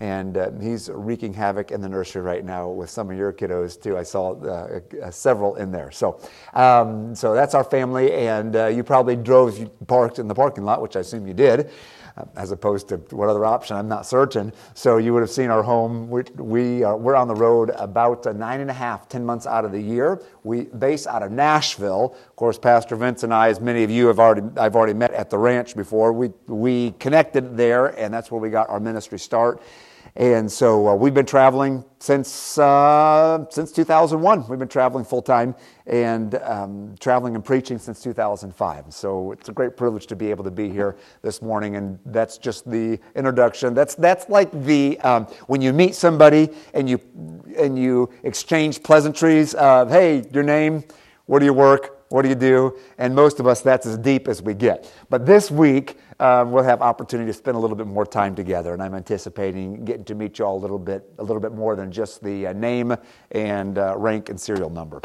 And uh, he's wreaking havoc in the nursery right now with some of your kiddos too. I saw uh, uh, several in there. So, um, so that's our family, and uh, you probably drove, you parked in the parking lot, which I assume you did Uh, as opposed to what other option, I'm not certain. So you would have seen our home. We, we are, we're on the road about uh, nine and a half, ten months out of the year. We base out of Nashville. Of course, Pastor Vince and I, as many of you have already, I've already met at the ranch before. We, we connected there, and that's where we got our ministry start. And so uh, we've been traveling since uh, since 2001. We've been traveling full time and um, traveling and preaching since 2005. So it's a great privilege to be able to be here this morning. And that's just the introduction. That's that's like the um, when you meet somebody and you and you exchange pleasantries of hey, your name, where do you work, what do you do? And most of us, that's as deep as we get. But this week, um, we'll have opportunity to spend a little bit more time together, and I'm anticipating getting to meet you all a little bit, a little bit more than just the uh, name and uh, rank and serial number.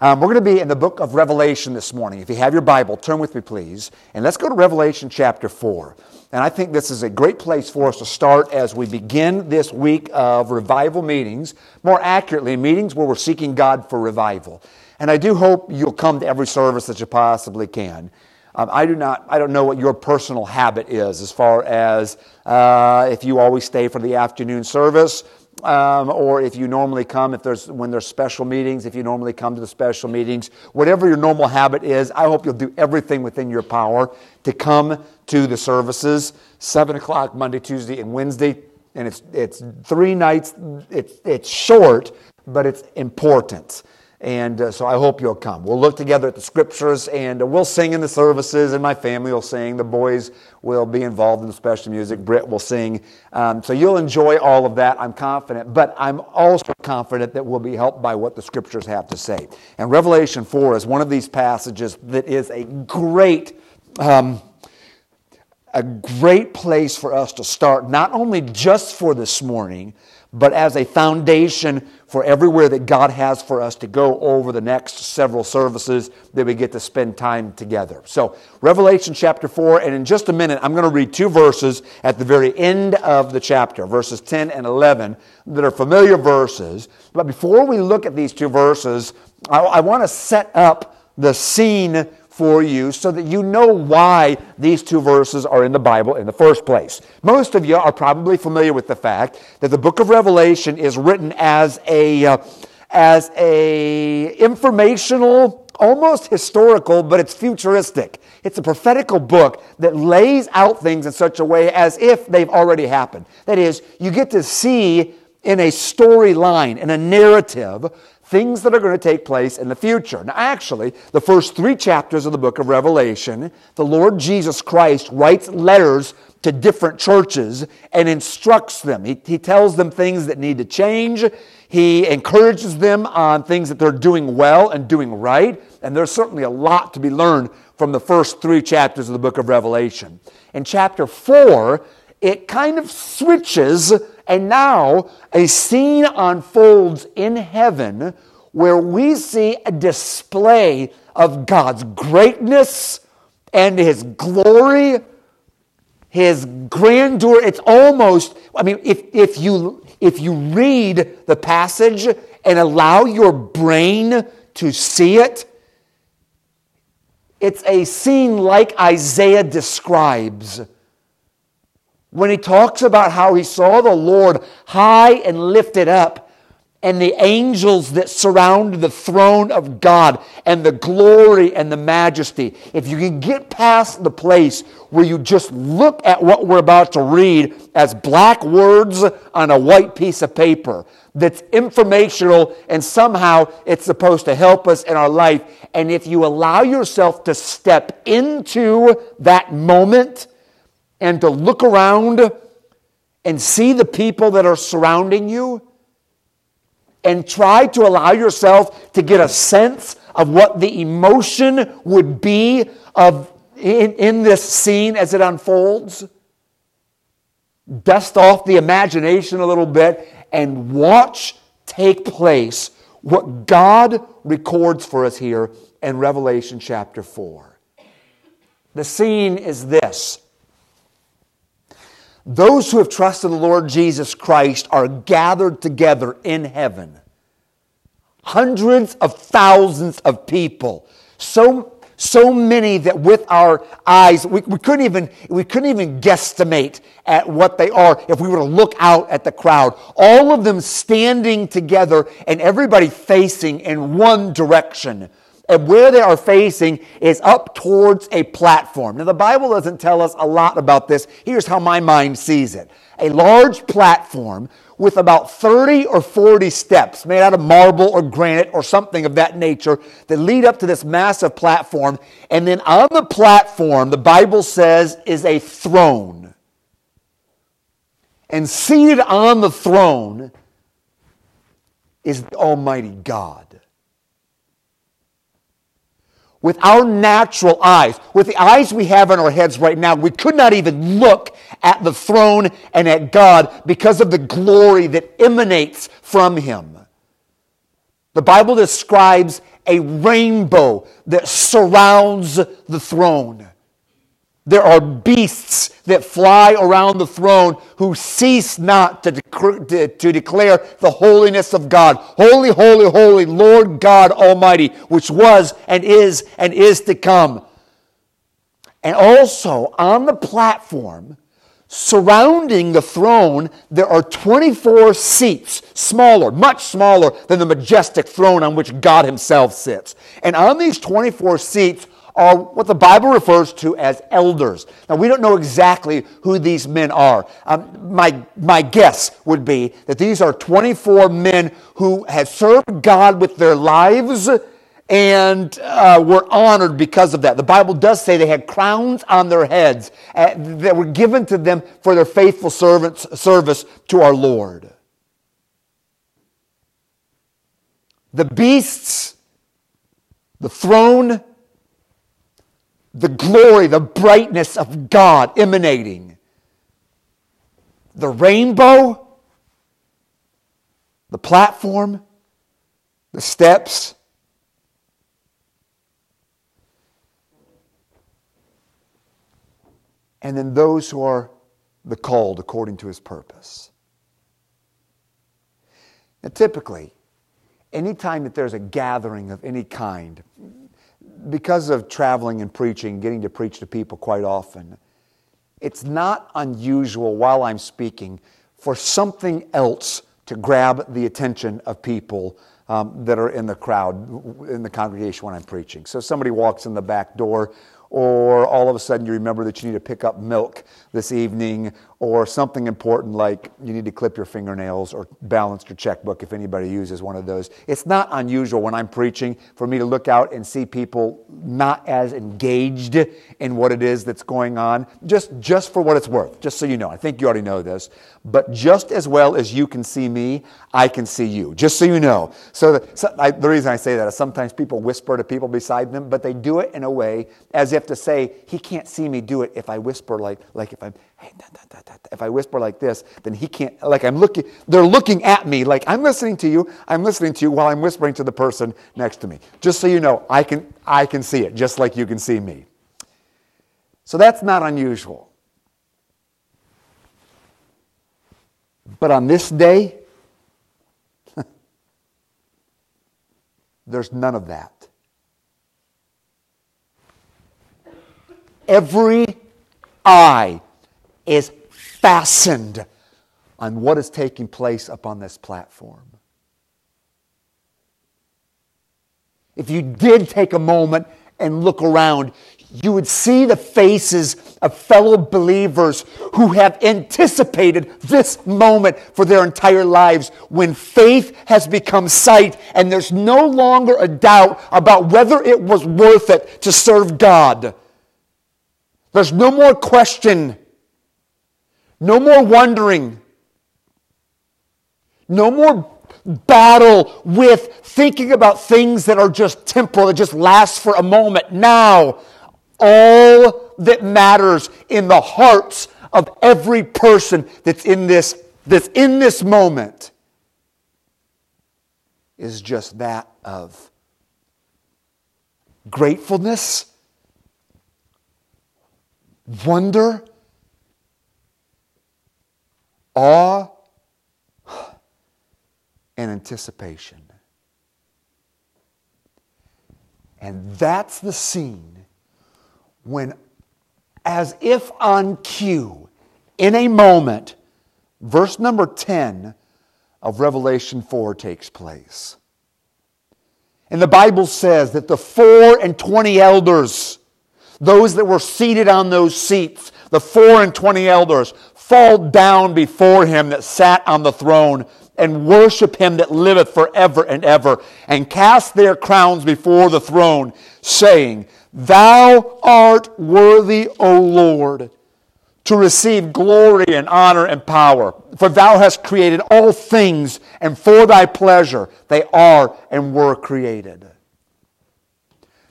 Um, we're going to be in the book of Revelation this morning. If you have your Bible, turn with me, please, and let's go to Revelation chapter 4. And I think this is a great place for us to start as we begin this week of revival meetings, more accurately, meetings where we're seeking God for revival. And I do hope you'll come to every service that you possibly can. Um, I do not. I don't know what your personal habit is as far as uh, if you always stay for the afternoon service, um, or if you normally come if there's when there's special meetings. If you normally come to the special meetings, whatever your normal habit is, I hope you'll do everything within your power to come to the services. Seven o'clock Monday, Tuesday, and Wednesday, and it's it's three nights. It's it's short, but it's important. And uh, so I hope you'll come. We'll look together at the scriptures and uh, we'll sing in the services, and my family will sing. The boys will be involved in the special music. Britt will sing. Um, so you'll enjoy all of that, I'm confident. But I'm also confident that we'll be helped by what the scriptures have to say. And Revelation 4 is one of these passages that is a great. Um, a great place for us to start, not only just for this morning, but as a foundation for everywhere that God has for us to go over the next several services that we get to spend time together. So, Revelation chapter 4, and in just a minute, I'm going to read two verses at the very end of the chapter, verses 10 and 11, that are familiar verses. But before we look at these two verses, I, I want to set up the scene for you so that you know why these two verses are in the Bible in the first place. Most of you are probably familiar with the fact that the book of Revelation is written as a uh, as a informational almost historical, but it's futuristic. It's a prophetical book that lays out things in such a way as if they've already happened. That is, you get to see in a storyline, in a narrative, things that are going to take place in the future. Now, actually, the first three chapters of the book of Revelation, the Lord Jesus Christ writes letters to different churches and instructs them. He, he tells them things that need to change. He encourages them on things that they're doing well and doing right. And there's certainly a lot to be learned from the first three chapters of the book of Revelation. In chapter four, it kind of switches and now a scene unfolds in heaven where we see a display of God's greatness and His glory, His grandeur. It's almost, I mean, if, if, you, if you read the passage and allow your brain to see it, it's a scene like Isaiah describes when he talks about how he saw the Lord high and lifted up, and the angels that surround the throne of God, and the glory and the majesty. If you can get past the place where you just look at what we're about to read as black words on a white piece of paper, that's informational and somehow it's supposed to help us in our life. And if you allow yourself to step into that moment, and to look around and see the people that are surrounding you and try to allow yourself to get a sense of what the emotion would be of in, in this scene as it unfolds dust off the imagination a little bit and watch take place what God records for us here in Revelation chapter 4. The scene is this those who have trusted the Lord Jesus Christ are gathered together in heaven. Hundreds of thousands of people. So, so many that with our eyes, we, we, couldn't even, we couldn't even guesstimate at what they are if we were to look out at the crowd. All of them standing together and everybody facing in one direction and where they are facing is up towards a platform. Now, the Bible doesn't tell us a lot about this. Here's how my mind sees it a large platform with about 30 or 40 steps made out of marble or granite or something of that nature that lead up to this massive platform. And then on the platform, the Bible says, is a throne. And seated on the throne is Almighty God with our natural eyes, with the eyes we have in our heads right now, we could not even look at the throne and at God because of the glory that emanates from Him. The Bible describes a rainbow that surrounds the throne. There are beasts that fly around the throne who cease not to, dec- to, to, declare the holiness of God. Holy, holy, holy, Lord God Almighty, which was and is and is to come. And also on the platform, surrounding the throne, there are 24 seats, smaller, much smaller than the majestic throne on which God Himself sits. And on these 24 seats, are what the Bible refers to as elders. Now, we don't know exactly who these men are. Um, my, my guess would be that these are 24 men who have served God with their lives and uh, were honored because of that. The Bible does say they had crowns on their heads uh, that were given to them for their faithful servants, service to our Lord. The beasts, the throne, the glory, the brightness of God emanating. The rainbow, the platform, the steps. And then those who are the called according to his purpose. Now, typically, anytime that there's a gathering of any kind, because of traveling and preaching, getting to preach to people quite often, it's not unusual while I'm speaking for something else to grab the attention of people um, that are in the crowd, in the congregation when I'm preaching. So somebody walks in the back door or all of a sudden you remember that you need to pick up milk this evening, or something important like you need to clip your fingernails or balance your checkbook if anybody uses one of those. It's not unusual when I'm preaching for me to look out and see people not as engaged in what it is that's going on, just, just for what it's worth, just so you know. I think you already know this. But just as well as you can see me, I can see you, just so you know. So, the, so I, the reason I say that is sometimes people whisper to people beside them, but they do it in a way as if to say, he can't see me do it if I whisper like, like if I'm, hey, da, da, da, if I whisper like this, then he can't, like I'm looking, they're looking at me like I'm listening to you, I'm listening to you while I'm whispering to the person next to me. Just so you know, I can, I can see it, just like you can see me. So that's not unusual. But on this day, there's none of that. Every eye is fastened on what is taking place upon this platform. If you did take a moment and look around, you would see the faces of fellow believers who have anticipated this moment for their entire lives when faith has become sight and there's no longer a doubt about whether it was worth it to serve God. There's no more question, no more wondering, no more battle with thinking about things that are just temporal, that just last for a moment. Now, all that matters in the hearts of every person that's in this, that's in this moment is just that of gratefulness wonder, awe and anticipation. And that's the scene when, as if on cue, in a moment, verse number 10 of Revelation 4 takes place. And the Bible says that the four and twenty elders, those that were seated on those seats, the four and twenty elders, fall down before him that sat on the throne and worship him that liveth forever and ever, and cast their crowns before the throne, saying, Thou art worthy, O Lord, to receive glory and honor and power. For thou hast created all things, and for thy pleasure they are and were created.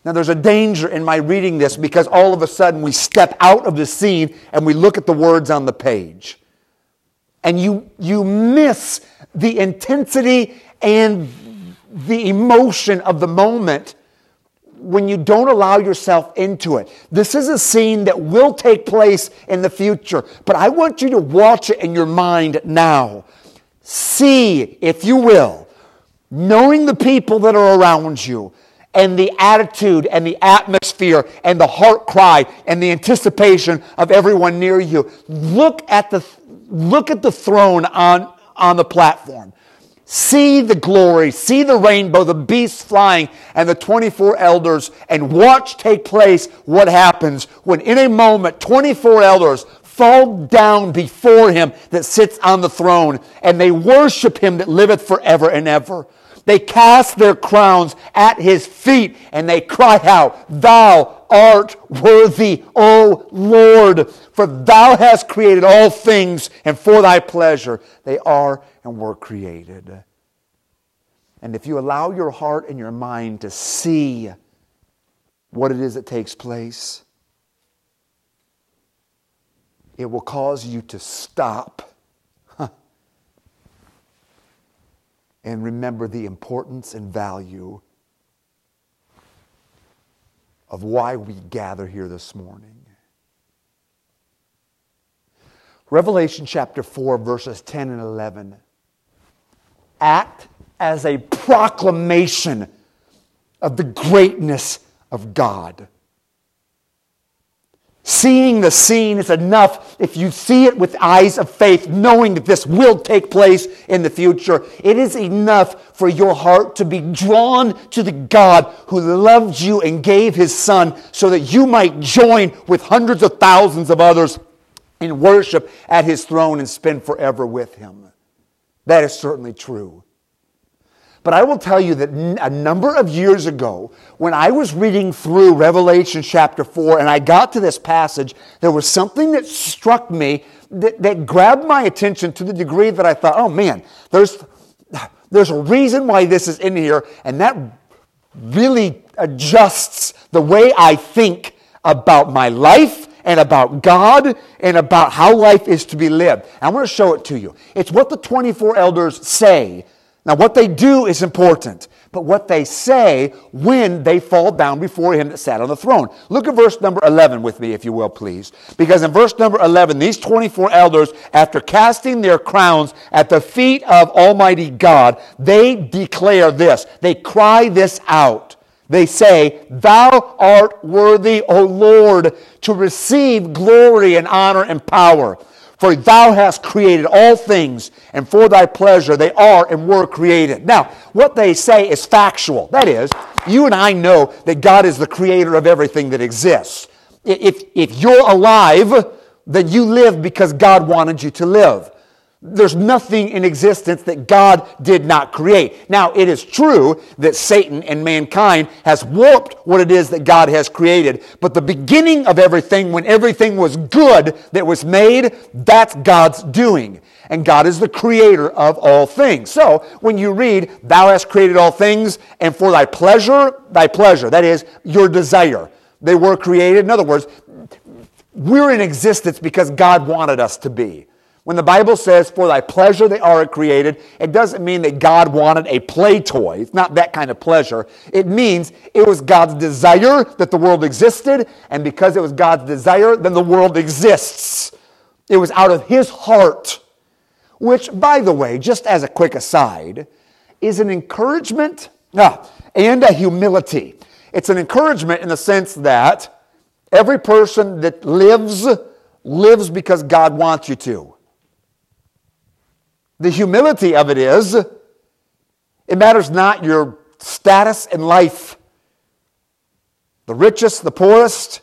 Now, there's a danger in my reading this because all of a sudden we step out of the scene and we look at the words on the page. And you, you miss the intensity and the emotion of the moment when you don't allow yourself into it. This is a scene that will take place in the future, but I want you to watch it in your mind now. See, if you will, knowing the people that are around you and the attitude and the atmosphere and the heart cry and the anticipation of everyone near you. Look at the, look at the throne on, on the platform. See the glory, see the rainbow, the beasts flying, and the 24 elders, and watch take place what happens when, in a moment, 24 elders fall down before him that sits on the throne, and they worship him that liveth forever and ever. They cast their crowns at his feet, and they cry out, Thou art worthy, O Lord, for thou hast created all things, and for thy pleasure they are and were created. And if you allow your heart and your mind to see what it is that takes place, it will cause you to stop and remember the importance and value of why we gather here this morning. Revelation chapter 4, verses 10 and 11 act as a proclamation of the greatness of God. Seeing the scene is enough if you see it with eyes of faith, knowing that this will take place in the future. It is enough for your heart to be drawn to the God who loved you and gave his son so that you might join with hundreds of thousands of others in worship at his throne and spend forever with him. That is certainly true. But I will tell you that a number of years ago, when I was reading through Revelation chapter 4 and I got to this passage, there was something that struck me that, that grabbed my attention to the degree that I thought, oh man, there's, there's a reason why this is in here, and that really adjusts the way I think about my life and about God and about how life is to be lived. I'm going to show it to you. It's what the 24 elders say now, what they do is important, but what they say when they fall down before him that sat on the throne. Look at verse number 11 with me, if you will, please. Because in verse number 11, these 24 elders, after casting their crowns at the feet of Almighty God, they declare this. They cry this out. They say, Thou art worthy, O Lord, to receive glory and honor and power. For thou hast created all things, and for thy pleasure they are and were created. Now, what they say is factual. That is, you and I know that God is the creator of everything that exists. If, if you're alive, then you live because God wanted you to live. There's nothing in existence that God did not create. Now, it is true that Satan and mankind has warped what it is that God has created. But the beginning of everything, when everything was good that was made, that's God's doing. And God is the creator of all things. So, when you read, Thou hast created all things, and for thy pleasure, thy pleasure, that is, your desire, they were created. In other words, we're in existence because God wanted us to be. When the Bible says, for thy pleasure they are created, it doesn't mean that God wanted a play toy. It's not that kind of pleasure. It means it was God's desire that the world existed, and because it was God's desire, then the world exists. It was out of his heart which, by the way, just as a quick aside, is an encouragement ah, and a humility. It's an encouragement in the sense that every person that lives, lives because God wants you to. The humility of it is, it matters not your status in life. The richest, the poorest,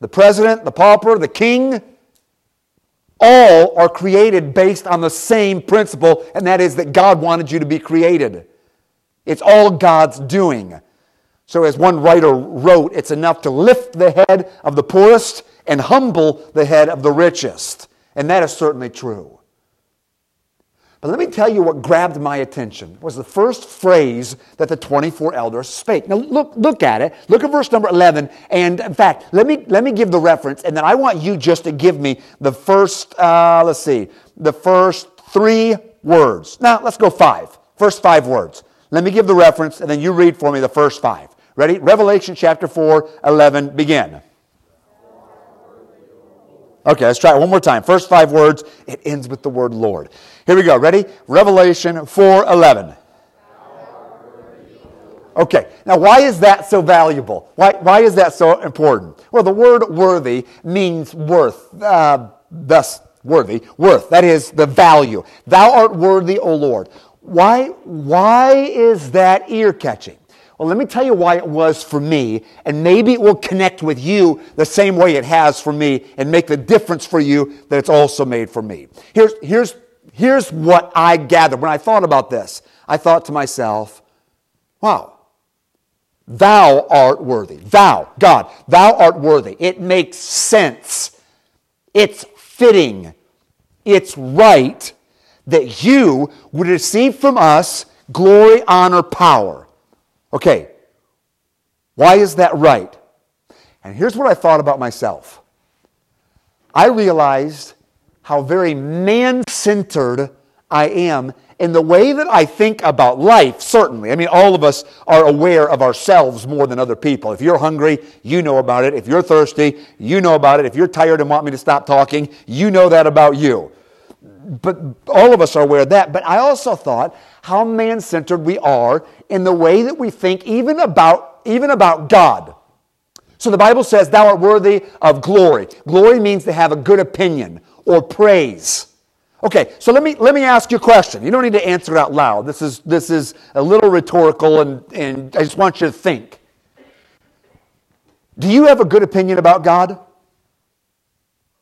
the president, the pauper, the king, all are created based on the same principle, and that is that God wanted you to be created. It's all God's doing. So, as one writer wrote, it's enough to lift the head of the poorest and humble the head of the richest. And that is certainly true. But let me tell you what grabbed my attention was the first phrase that the 24 elders spake. Now look, look at it. Look at verse number 11. And in fact, let me, let me give the reference, and then I want you just to give me the first, uh, let's see, the first three words. Now let's go five. First five words. Let me give the reference, and then you read for me the first five. Ready? Revelation chapter 4, 11, begin. Okay, let's try it one more time. First five words, it ends with the word Lord. Here we go. Ready? Revelation 4:11. Okay, now why is that so valuable? Why, why is that so important? Well, the word worthy means worth, uh, thus worthy, worth. That is the value. Thou art worthy, O Lord. Why, why is that ear catching? Well, let me tell you why it was for me, and maybe it will connect with you the same way it has for me and make the difference for you that it's also made for me. Here's, here's, here's what I gathered when I thought about this. I thought to myself, wow, thou art worthy. Thou, God, thou art worthy. It makes sense. It's fitting. It's right that you would receive from us glory, honor, power. Okay, why is that right? And here's what I thought about myself I realized how very man centered I am in the way that I think about life, certainly. I mean, all of us are aware of ourselves more than other people. If you're hungry, you know about it. If you're thirsty, you know about it. If you're tired and want me to stop talking, you know that about you. But all of us are aware of that. But I also thought how man centered we are in the way that we think, even about, even about God. So the Bible says, Thou art worthy of glory. Glory means to have a good opinion or praise. Okay, so let me, let me ask you a question. You don't need to answer it out loud. This is, this is a little rhetorical, and, and I just want you to think. Do you have a good opinion about God?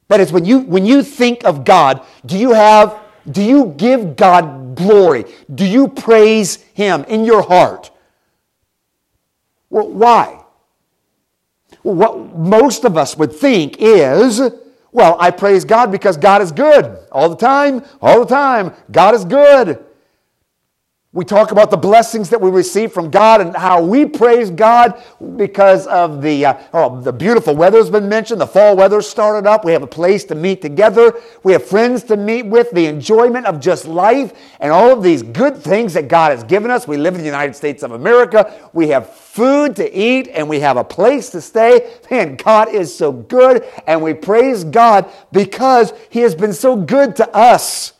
That is, when you, when you think of God, do you have, do you give God glory? Do you praise Him in your heart? Well, why? What most of us would think is, well, I praise God because God is good all the time, all the time. God is good. We talk about the blessings that we receive from God and how we praise God because of the, uh, oh, the beautiful weather's been mentioned. The fall weather started up. We have a place to meet together. We have friends to meet with. The enjoyment of just life and all of these good things that God has given us. We live in the United States of America. We have food to eat and we have a place to stay. Man, God is so good. And we praise God because He has been so good to us.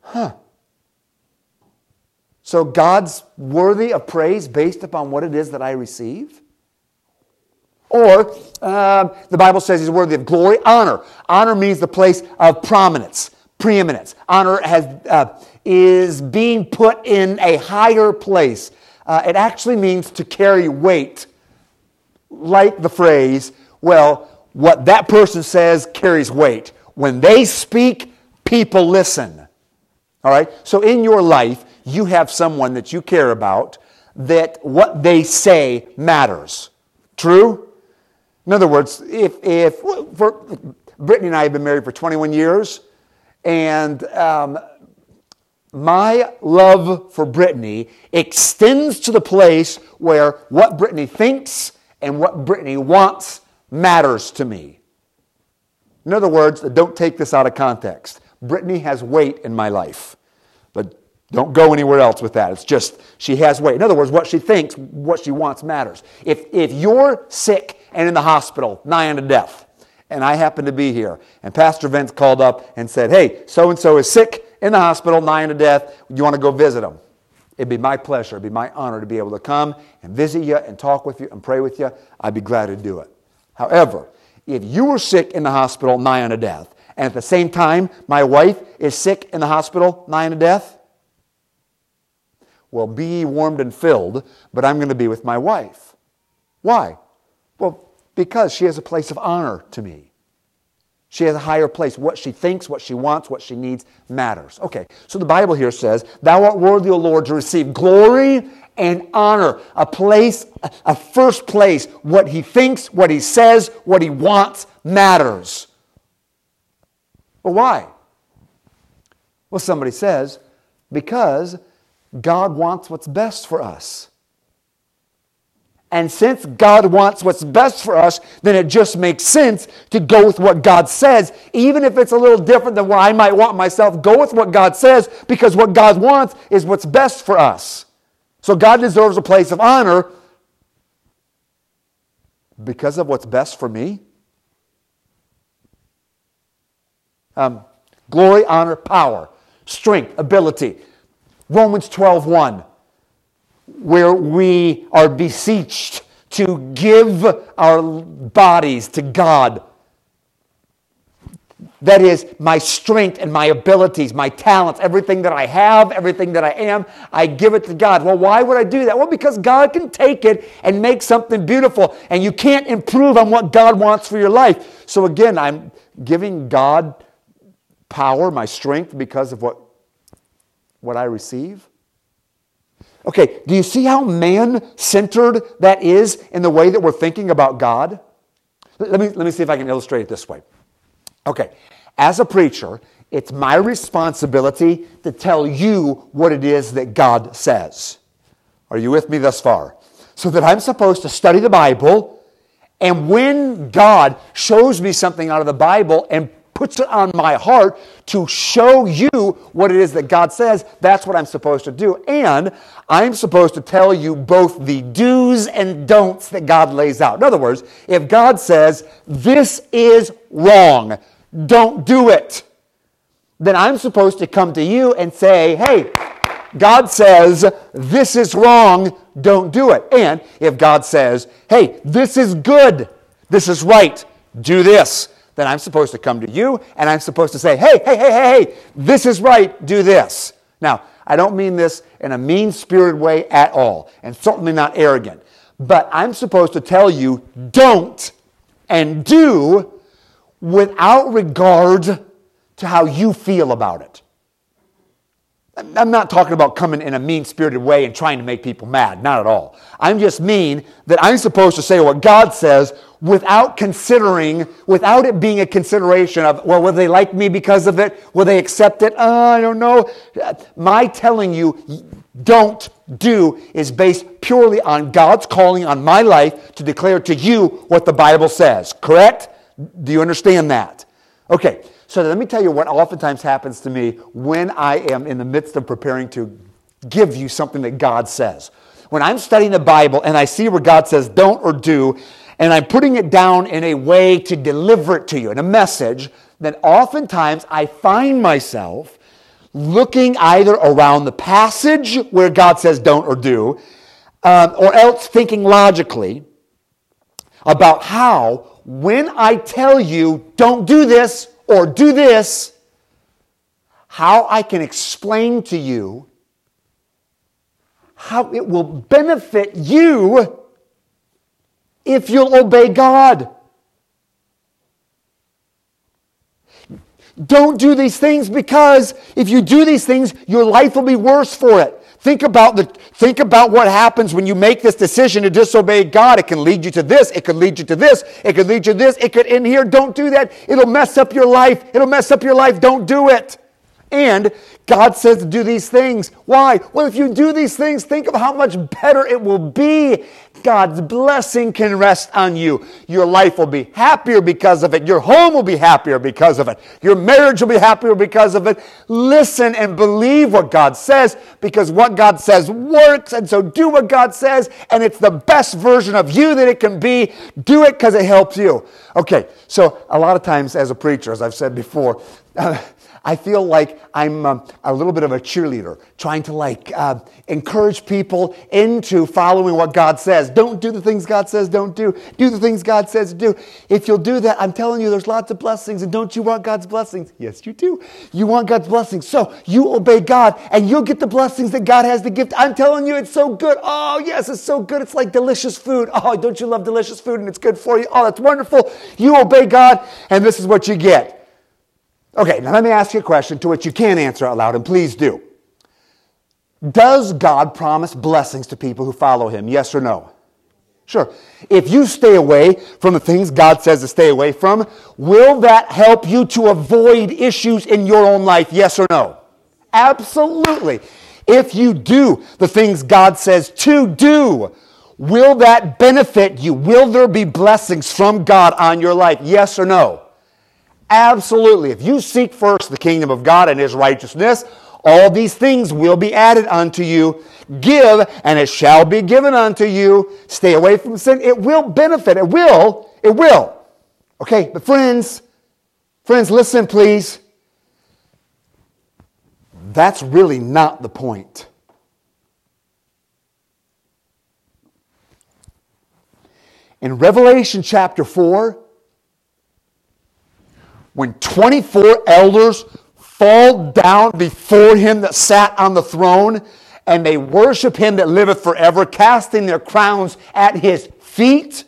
Huh. So God's worthy of praise based upon what it is that I receive? Or uh, the Bible says he's worthy of glory, honor. Honor means the place of prominence, preeminence. Honor has, uh, is being put in a higher place. Uh, it actually means to carry weight. Like the phrase, well, what that person says carries weight. When they speak, people listen. All right? So in your life, you have someone that you care about that what they say matters. True? In other words, if, if for, Brittany and I have been married for 21 years, and um, my love for Brittany extends to the place where what Brittany thinks and what Brittany wants matters to me. In other words, don't take this out of context. Brittany has weight in my life. But don't go anywhere else with that. It's just she has weight. In other words, what she thinks, what she wants matters. If, if you're sick and in the hospital, nigh unto death, and I happen to be here, and Pastor Vince called up and said, Hey, so and so is sick in the hospital, nigh to death. You want to go visit him? It'd be my pleasure, it'd be my honor to be able to come and visit you and talk with you and pray with you. I'd be glad to do it. However, if you were sick in the hospital, nigh unto death, and at the same time my wife is sick in the hospital, nigh unto death, well, be warmed and filled, but I'm going to be with my wife. Why? Well, because she has a place of honor to me. She has a higher place. What she thinks, what she wants, what she needs matters. Okay, so the Bible here says, Thou art worthy, O Lord, to receive glory and honor. A place, a first place. What he thinks, what he says, what he wants matters. But why? Well, somebody says, because God wants what's best for us. And since God wants what's best for us, then it just makes sense to go with what God says, even if it's a little different than what I might want myself. Go with what God says because what God wants is what's best for us. So God deserves a place of honor because of what's best for me. Um, glory, honor, power, strength, ability. Romans 12 1 where we are beseeched to give our bodies to God. That is my strength and my abilities, my talents, everything that I have, everything that I am, I give it to God. Well, why would I do that? Well, because God can take it and make something beautiful, and you can't improve on what God wants for your life. So, again, I'm giving God power, my strength, because of what, what I receive. Okay, do you see how man centered that is in the way that we're thinking about God? Let me, let me see if I can illustrate it this way. Okay, as a preacher, it's my responsibility to tell you what it is that God says. Are you with me thus far? So that I'm supposed to study the Bible, and when God shows me something out of the Bible and puts it on my heart to show you what it is that God says, that's what I'm supposed to do. And I'm supposed to tell you both the do's and don'ts that God lays out. In other words, if God says, this is wrong, don't do it, then I'm supposed to come to you and say, hey, God says, this is wrong, don't do it. And if God says, hey, this is good, this is right, do this, then I'm supposed to come to you and I'm supposed to say, hey, hey, hey, hey, hey, this is right, do this. Now, I don't mean this in a mean spirited way at all, and certainly not arrogant. But I'm supposed to tell you, don't and do without regard to how you feel about it. I'm not talking about coming in a mean spirited way and trying to make people mad. Not at all. I'm just mean that I'm supposed to say what God says without considering, without it being a consideration of, well, will they like me because of it? Will they accept it? Uh, I don't know. My telling you, don't do is based purely on God's calling on my life to declare to you what the Bible says. Correct? Do you understand that? Okay. So let me tell you what oftentimes happens to me when I am in the midst of preparing to give you something that God says. When I'm studying the Bible and I see where God says don't or do, and I'm putting it down in a way to deliver it to you, in a message, that oftentimes I find myself looking either around the passage where God says don't or do, um, or else thinking logically about how, when I tell you don't do this, or do this, how I can explain to you how it will benefit you if you'll obey God. Don't do these things because if you do these things, your life will be worse for it. Think about, the, think about what happens when you make this decision to disobey God. It can lead you to this. It could lead you to this. It could lead you to this. It could end here. Don't do that. It'll mess up your life. It'll mess up your life. Don't do it. And God says to do these things. Why? Well, if you do these things, think of how much better it will be. God's blessing can rest on you. Your life will be happier because of it. Your home will be happier because of it. Your marriage will be happier because of it. Listen and believe what God says because what God says works. And so do what God says, and it's the best version of you that it can be. Do it because it helps you. Okay, so a lot of times as a preacher, as I've said before, uh, I feel like I'm um, a little bit of a cheerleader, trying to like uh, encourage people into following what God says. Don't do the things God says don't do. Do the things God says do. If you'll do that, I'm telling you, there's lots of blessings. And don't you want God's blessings? Yes, you do. You want God's blessings. So you obey God, and you'll get the blessings that God has to give. I'm telling you, it's so good. Oh yes, it's so good. It's like delicious food. Oh, don't you love delicious food? And it's good for you. Oh, that's wonderful. You obey God, and this is what you get. Okay, now let me ask you a question to which you can answer out loud, and please do. Does God promise blessings to people who follow Him? Yes or no? Sure. If you stay away from the things God says to stay away from, will that help you to avoid issues in your own life? Yes or no? Absolutely. If you do the things God says to do, will that benefit you? Will there be blessings from God on your life? Yes or no? Absolutely. If you seek first the kingdom of God and his righteousness, all these things will be added unto you. Give, and it shall be given unto you. Stay away from sin. It will benefit. It will. It will. Okay, but friends, friends, listen, please. That's really not the point. In Revelation chapter 4, when 24 elders fall down before him that sat on the throne, and they worship him that liveth forever, casting their crowns at his feet,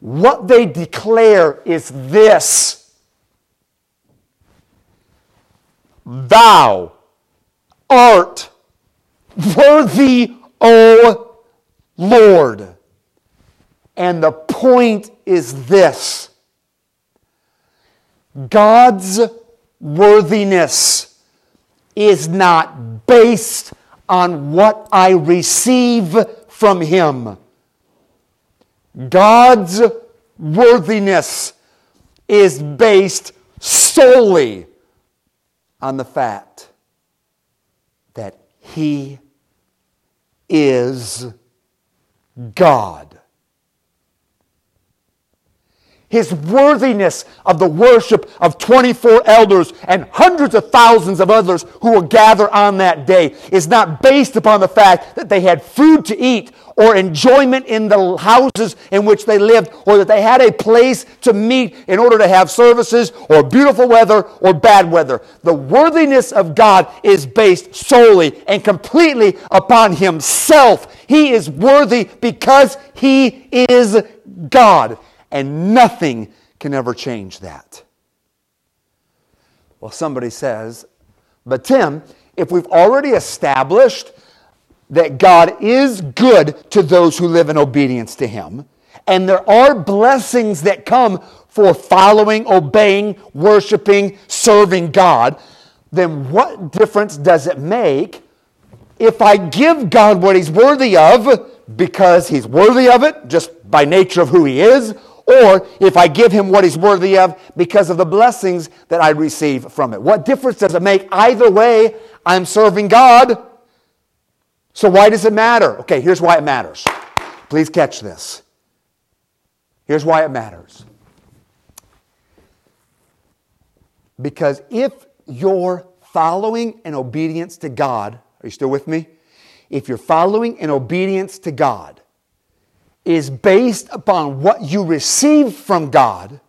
what they declare is this Thou art worthy, O Lord. And the point is this God's worthiness is not based on what I receive from Him. God's worthiness is based solely on the fact that He is God his worthiness of the worship of 24 elders and hundreds of thousands of others who will gather on that day is not based upon the fact that they had food to eat or enjoyment in the houses in which they lived or that they had a place to meet in order to have services or beautiful weather or bad weather. The worthiness of God is based solely and completely upon Himself. He is worthy because He is God and nothing can ever change that. Well, somebody says, but Tim, if we've already established that God is good to those who live in obedience to Him, and there are blessings that come for following, obeying, worshiping, serving God, then what difference does it make if I give God what He's worthy of because He's worthy of it, just by nature of who He is, or if I give him what he's worthy of because of the blessings that I receive from it. What difference does it make? Either way, I'm serving God. So why does it matter? Okay, here's why it matters. Please catch this. Here's why it matters. Because if you're following in obedience to God, are you still with me? If you're following in obedience to God, is based upon what you receive from God,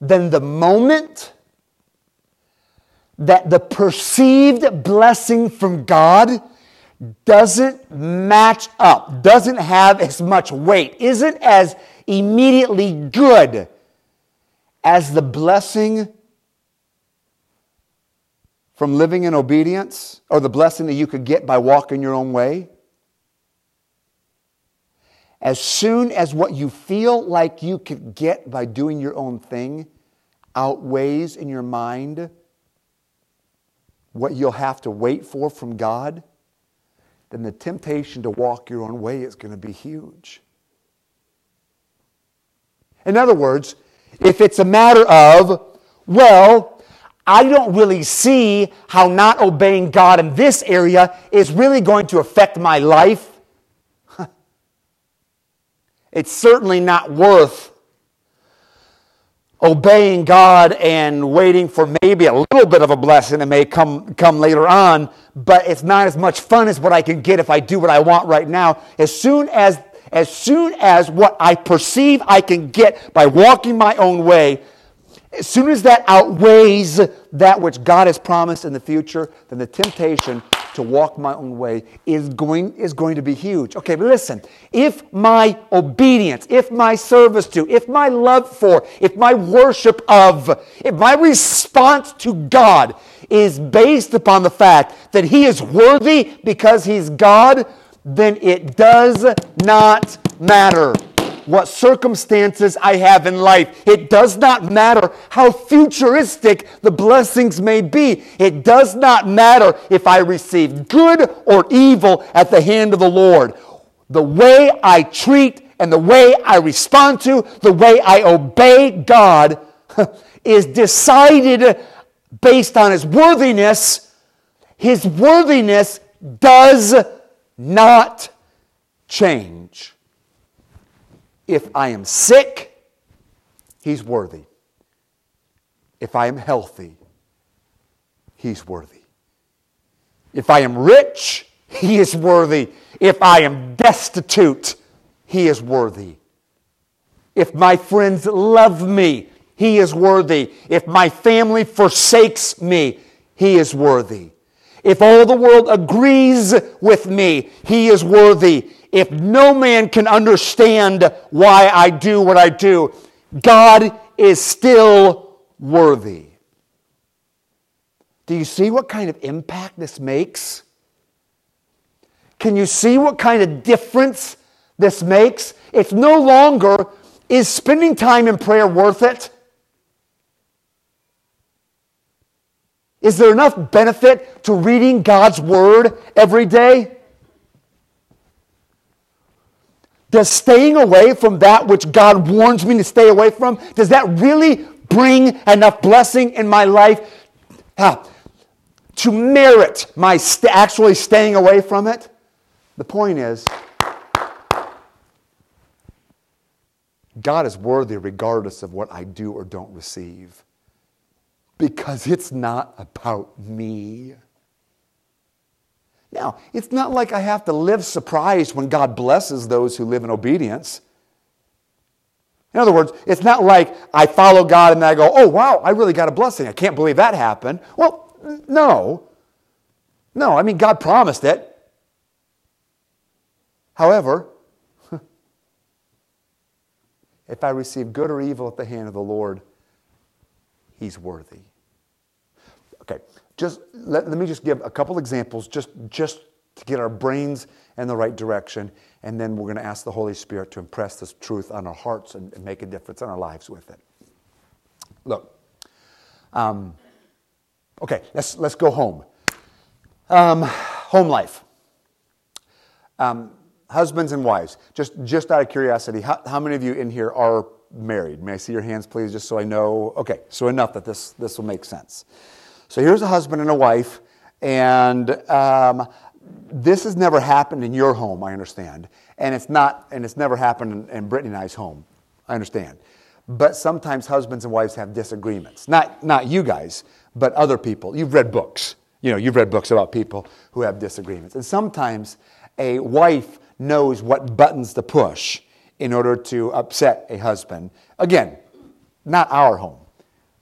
then the moment that the perceived blessing from God doesn't match up, doesn't have as much weight, isn't as immediately good as the blessing from living in obedience or the blessing that you could get by walking your own way, as soon as what you feel like you could get by doing your own thing outweighs in your mind what you'll have to wait for from God, then the temptation to walk your own way is going to be huge. In other words, if it's a matter of, well, I don't really see how not obeying God in this area is really going to affect my life, it's certainly not worth obeying God and waiting for maybe a little bit of a blessing that may come, come later on, but it's not as much fun as what I can get if I do what I want right now. As soon as, as soon as what I perceive I can get by walking my own way, as soon as that outweighs that which God has promised in the future, then the temptation to walk my own way is going, is going to be huge. Okay, but listen, if my obedience, if my service to, if my love for, if my worship of, if my response to God is based upon the fact that He is worthy because He's God, then it does not matter what circumstances I have in life. It does not matter how futuristic the blessings may be. It does not matter if I receive good or evil at the hand of the Lord. The way I treat and the way I respond to, the way I obey God is decided based on His worthiness. His worthiness does not change. If I am sick, he's worthy. If I am healthy, he's worthy. If I am rich, he is worthy. If I am destitute, he is worthy. If my friends love me, he is worthy. If my family forsakes me, he is worthy. If all the world agrees with me, he is worthy if no man can understand why I do what I do, God is still worthy. Do you see what kind of impact this makes? Can you see what kind of difference this makes? It's no longer, is spending time in prayer worth it? Is there enough benefit to reading God's Word every day? Does staying away from that which God warns me to stay away from, does that really bring enough blessing in my life uh, to merit my st- actually staying away from it? The point is, God is worthy regardless of what I do or don't receive because it's not about me. Now, it's not like I have to live surprised when God blesses those who live in obedience. In other words, it's not like I follow God and I go, oh, wow, I really got a blessing. I can't believe that happened. Well, no. No, I mean, God promised it. However, if I receive good or evil at the hand of the Lord, He's worthy. Okay, just let, let me just give a couple examples just, just to get our brains in the right direction, and then we're going to ask the Holy Spirit to impress this truth on our hearts and, and make a difference in our lives with it. Look, um, okay, let's, let's go home. Um, home life. Um, husbands and wives, just, just out of curiosity, how, how many of you in here are married? May I see your hands, please, just so I know? Okay, so enough that this, this will make sense. So here's a husband and a wife, and um, this has never happened in your home, I understand, and it's not, and it's never happened in, in Brittany and I's home, I understand. But sometimes husbands and wives have disagreements. Not, not you guys, but other people. You've read books. You know, you've read books about people who have disagreements. And sometimes a wife knows what buttons to push in order to upset a husband. Again, not our home,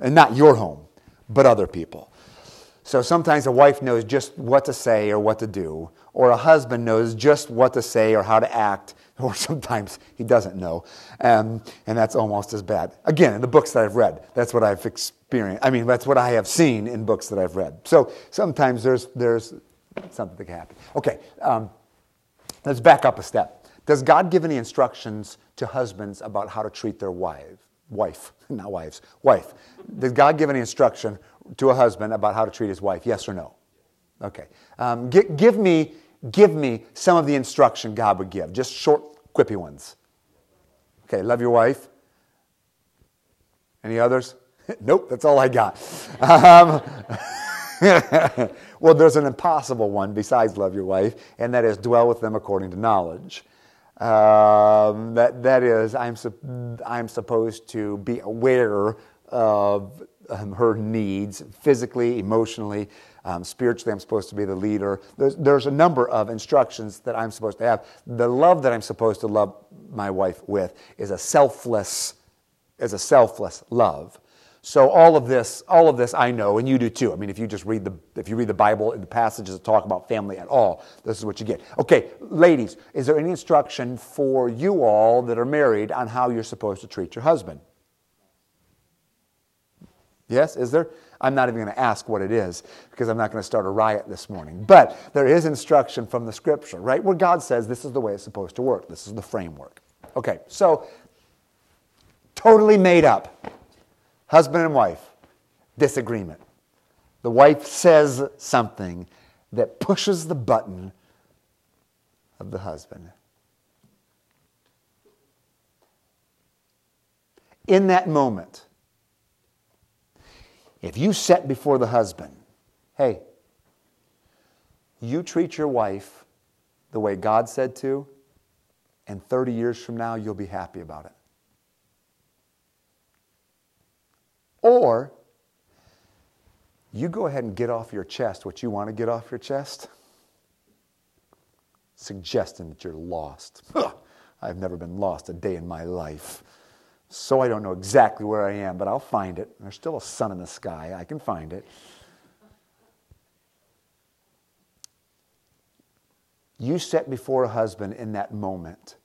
and not your home, but other people. So sometimes a wife knows just what to say or what to do, or a husband knows just what to say or how to act, or sometimes he doesn't know. Um, and that's almost as bad. Again, in the books that I've read, that's what I've experienced. I mean, that's what I have seen in books that I've read. So sometimes there's, there's something that can happen. Okay, um, let's back up a step. Does God give any instructions to husbands about how to treat their wife, wife, not wives, wife. Does God give any instruction to a husband about how to treat his wife? Yes or no? Okay. Um, give, give, me, give me some of the instruction God would give, just short, quippy ones. Okay, love your wife. Any others? nope, that's all I got. Um, well, there's an impossible one besides love your wife, and that is dwell with them according to knowledge. Um, that, that is, I'm, I'm supposed to be aware of um, her needs physically, emotionally, um, spiritually. I'm supposed to be the leader. There's, there's a number of instructions that I'm supposed to have. The love that I'm supposed to love my wife with is a selfless, is a selfless love. So all of this, all of this I know, and you do too. I mean, if you just read the if you read the Bible and the passages that talk about family at all, this is what you get. Okay, ladies, is there any instruction for you all that are married on how you're supposed to treat your husband? Yes, is there? I'm not even going to ask what it is because I'm not going to start a riot this morning. But there is instruction from the scripture, right? Where God says this is the way it's supposed to work. This is the framework. Okay, so totally made up husband and wife, disagreement. The wife says something that pushes the button of the husband. In that moment, if you set before the husband, hey, you treat your wife the way God said to, and 30 years from now, you'll be happy about it. Or you go ahead and get off your chest what you want to get off your chest, suggesting that you're lost. I've never been lost a day in my life. So I don't know exactly where I am, but I'll find it. There's still a sun in the sky. I can find it. You set before a husband in that moment.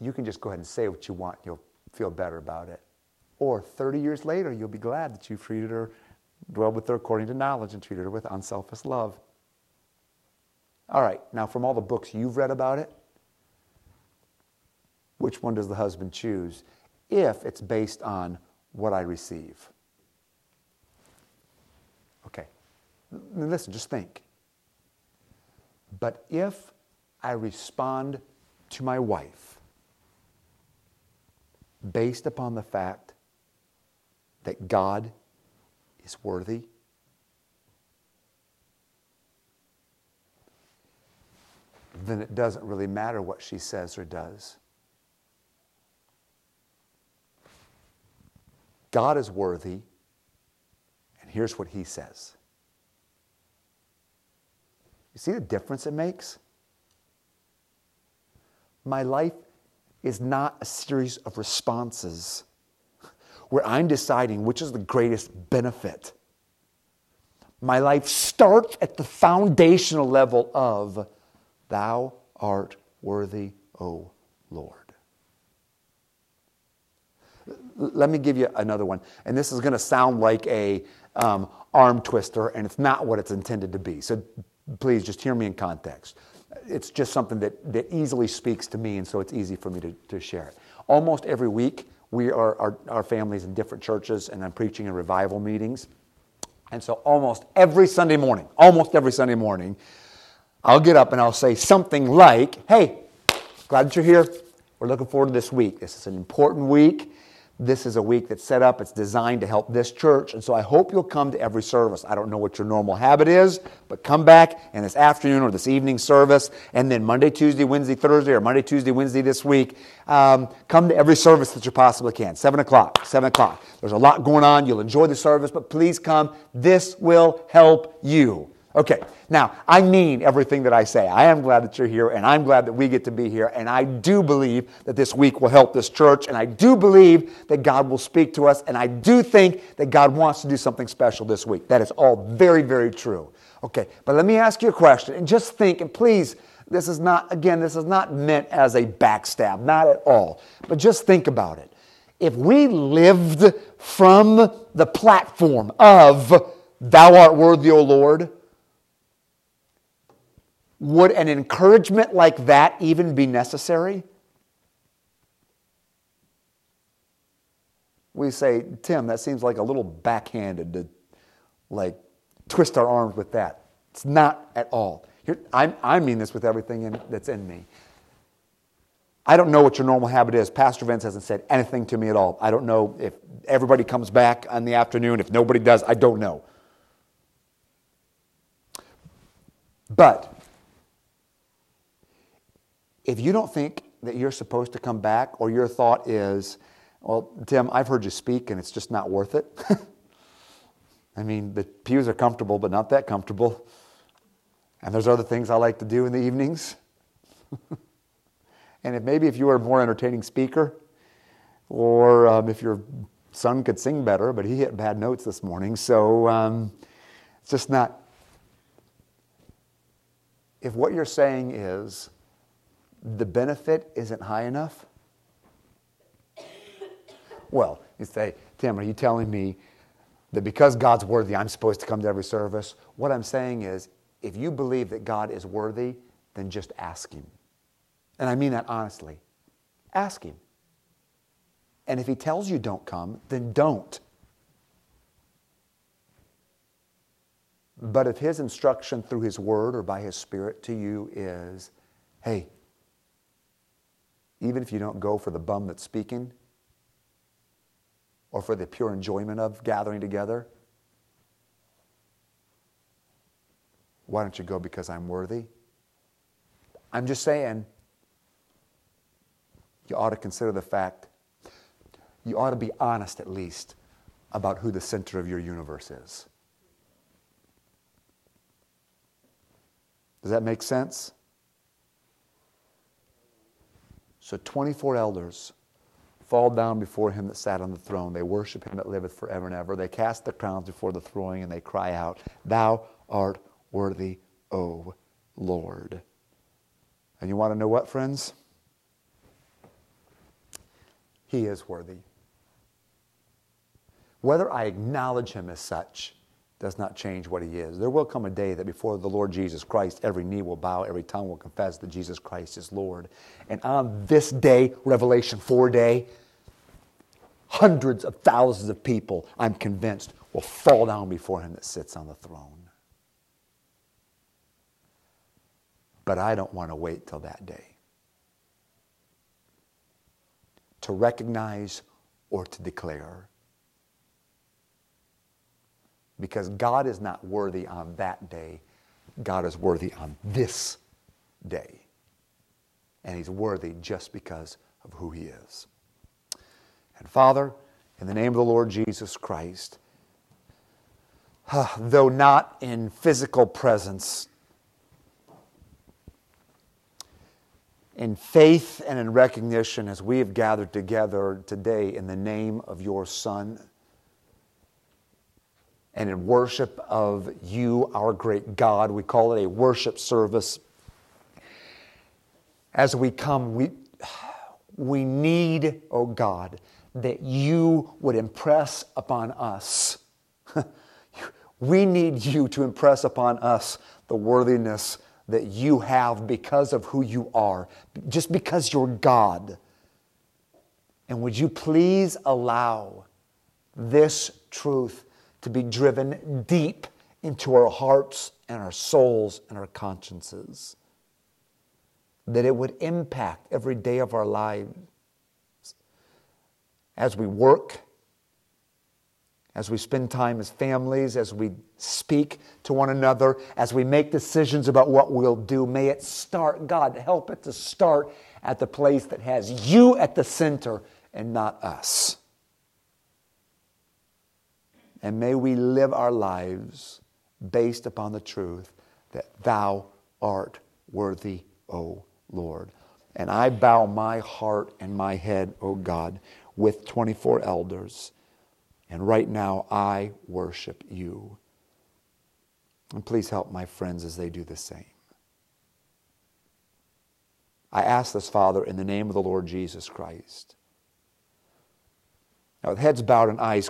You can just go ahead and say what you want. You'll feel better about it. Or 30 years later, you'll be glad that you treated her, dwelled with her according to knowledge, and treated her with unselfish love. All right, now from all the books you've read about it, which one does the husband choose if it's based on what I receive? Okay, listen, just think. But if I respond to my wife based upon the fact that God is worthy? Then it doesn't really matter what she says or does. God is worthy, and here's what he says. You see the difference it makes? My life is not a series of responses where I'm deciding which is the greatest benefit. My life starts at the foundational level of, Thou art worthy, O Lord. Let me give you another one. And this is going to sound like a um, arm twister, and it's not what it's intended to be. So please just hear me in context. It's just something that, that easily speaks to me, and so it's easy for me to, to share it. Almost every week, we are our, our families in different churches, and I'm preaching in revival meetings. And so almost every Sunday morning, almost every Sunday morning, I'll get up and I'll say something like, Hey, glad that you're here. We're looking forward to this week. This is an important week. This is a week that's set up, it's designed to help this church. And so I hope you'll come to every service. I don't know what your normal habit is, but come back in this afternoon or this evening service, and then Monday, Tuesday, Wednesday, Thursday, or Monday, Tuesday, Wednesday this week. Um, come to every service that you possibly can. 7 o'clock, 7 o'clock. There's a lot going on. You'll enjoy the service, but please come. This will help you. Okay, now I mean everything that I say. I am glad that you're here, and I'm glad that we get to be here, and I do believe that this week will help this church, and I do believe that God will speak to us, and I do think that God wants to do something special this week. That is all very, very true. Okay, but let me ask you a question, and just think, and please, this is not, again, this is not meant as a backstab, not at all, but just think about it. If we lived from the platform of, Thou art worthy, O Lord, would an encouragement like that even be necessary? we say, Tim, that seems like a little backhanded to like twist our arms with that. It's not at all. Here, I, I mean this with everything in, that's in me. I don't know what your normal habit is. Pastor Vince hasn't said anything to me at all. I don't know if everybody comes back on the afternoon. If nobody does, I don't know. But if you don't think that you're supposed to come back, or your thought is, well, Tim, I've heard you speak and it's just not worth it. I mean, the pews are comfortable, but not that comfortable. And there's other things I like to do in the evenings. And if maybe if you were a more entertaining speaker, or um, if your son could sing better, but he hit bad notes this morning, so um, it's just not. If what you're saying is the benefit isn't high enough, well, you say, Tim, are you telling me that because God's worthy, I'm supposed to come to every service? What I'm saying is, if you believe that God is worthy, then just ask Him. And I mean that honestly. Ask Him. And if He tells you don't come, then don't. But if His instruction through His Word or by His Spirit to you is, hey, even if you don't go for the bum that's speaking or for the pure enjoyment of gathering together, why don't you go because I'm worthy? I'm just saying, you ought to consider the fact, you ought to be honest at least about who the center of your universe is. Does that make sense? So 24 elders fall down before him that sat on the throne. They worship him that liveth forever and ever. They cast their crowns before the throne and they cry out, Thou art worthy, O Lord. And you want to know what, friends? He is worthy. Whether I acknowledge him as such does not change what he is. There will come a day that before the Lord Jesus Christ, every knee will bow, every tongue will confess that Jesus Christ is Lord. And on this day, Revelation 4 day, hundreds of thousands of people, I'm convinced, will fall down before him that sits on the throne. But I don't want to wait till that day. to recognize or to declare. Because God is not worthy on that day, God is worthy on this day. And He's worthy just because of who He is. And Father, in the name of the Lord Jesus Christ, though not in physical presence, in faith and in recognition as we have gathered together today in the name of your Son and in worship of you, our great God. We call it a worship service. As we come, we, we need, oh God, that you would impress upon us. we need you to impress upon us the worthiness that you have because of who you are, just because you're God. And would you please allow this truth to be driven deep into our hearts and our souls and our consciences? That it would impact every day of our lives as we work as we spend time as families, as we speak to one another, as we make decisions about what we'll do. May it start, God, help it to start at the place that has you at the center and not us. And may we live our lives based upon the truth that Thou art worthy, O Lord. And I bow my heart and my head, O God, with 24 elders and right now, I worship you. And please help my friends as they do the same. I ask this, Father, in the name of the Lord Jesus Christ. Now, with heads bowed and eyes